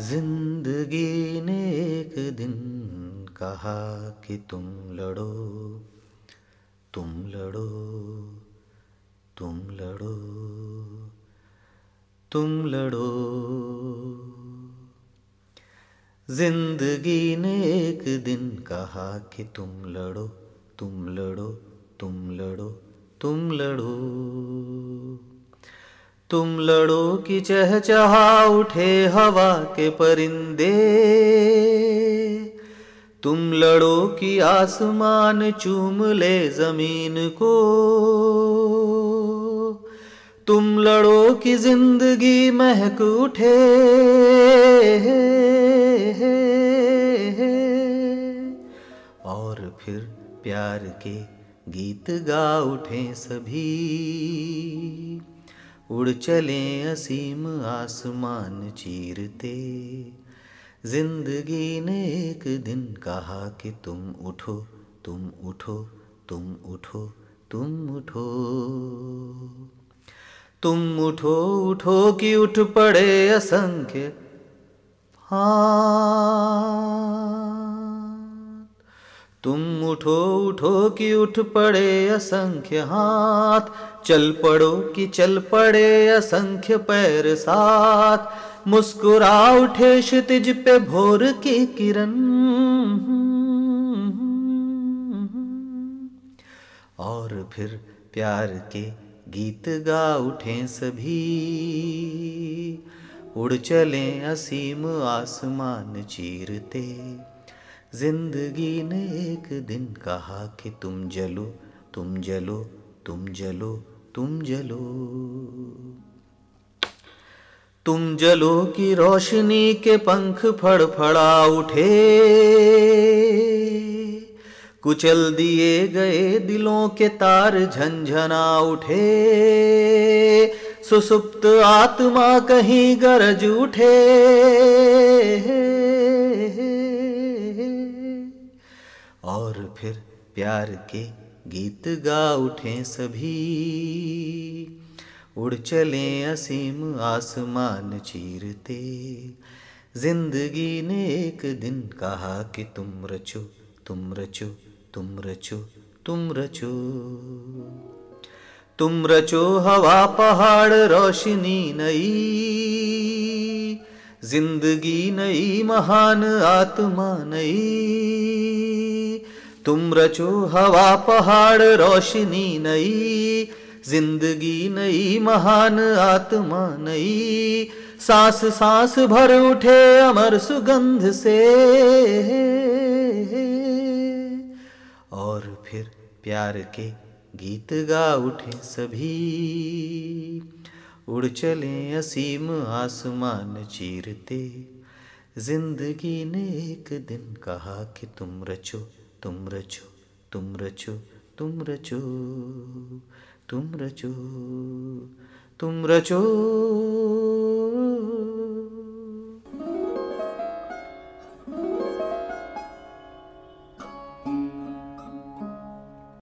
ज़िंदगी ने एक दिन कहा कि तुम लड़ो तुम लड़ो तुम लड़ो तुम लड़ो। ज़िंदगी ने एक दिन कहा कि तुम लड़ो तुम लड़ो तुम लड़ो तुम लड़ो। तुम लड़ो कि चहचहा उठे हवा के परिंदे। तुम लड़ो कि आसमान चूम ले ज़मीन को। तुम लड़ो कि ज़िंदगी महक उठे। और फिर प्यार के गीत गा उठे सभी। उड़ चले असीम आसमान चीरते। ज़िंदगी ने एक दिन कहा कि तुम उठो तुम उठो तुम उठो तुम उठो। तुम उठो उठो कि उठ पड़े असंख्य। हाँ। उठो उठो कि उठ पड़े असंख्य हाथ। चल पड़ो कि चल पड़े असंख्य पैर साथ। मुस्कुरा उठे क्षितिज पे भोर की किरण। और फिर प्यार के गीत गा उठे सभी। उड़ चले असीम आसमान चीरते। ज़िंदगी ने एक दिन कहा कि तुम जलो तुम जलो तुम जलो तुम जलो। तुम जलो की रोशनी के पंख फड़फड़ा उठे। कुचल दिए गए दिलों के तार झंझना उठे। सुसुप्त आत्मा कहीं गरज उठे। और फिर प्यार के गीत गा उठे सभी। उड़ चले असीम आसमान चीरते। ज़िंदगी ने एक दिन कहा कि तुम रचो तुम रचो तुम रचो तुम रचो। तुम रचो हवा, पहाड़, रोशनी नई। ज़िंदगी नई, महान आत्मा नई। तुम रचो हवा, पहाड़, रोशनी नई। ज़िंदगी नई, महान आत्मा नई। सांस सांस भर उठे अमर सुगंध से। और फिर प्यार के गीत गा उठे सभी। उड़ चले असीम आसमान चीरते। ज़िंदगी ने एक दिन कहा कि तुम रचो तुम रचो तुम रचो तुम रचो तुम रचो तुम रचो।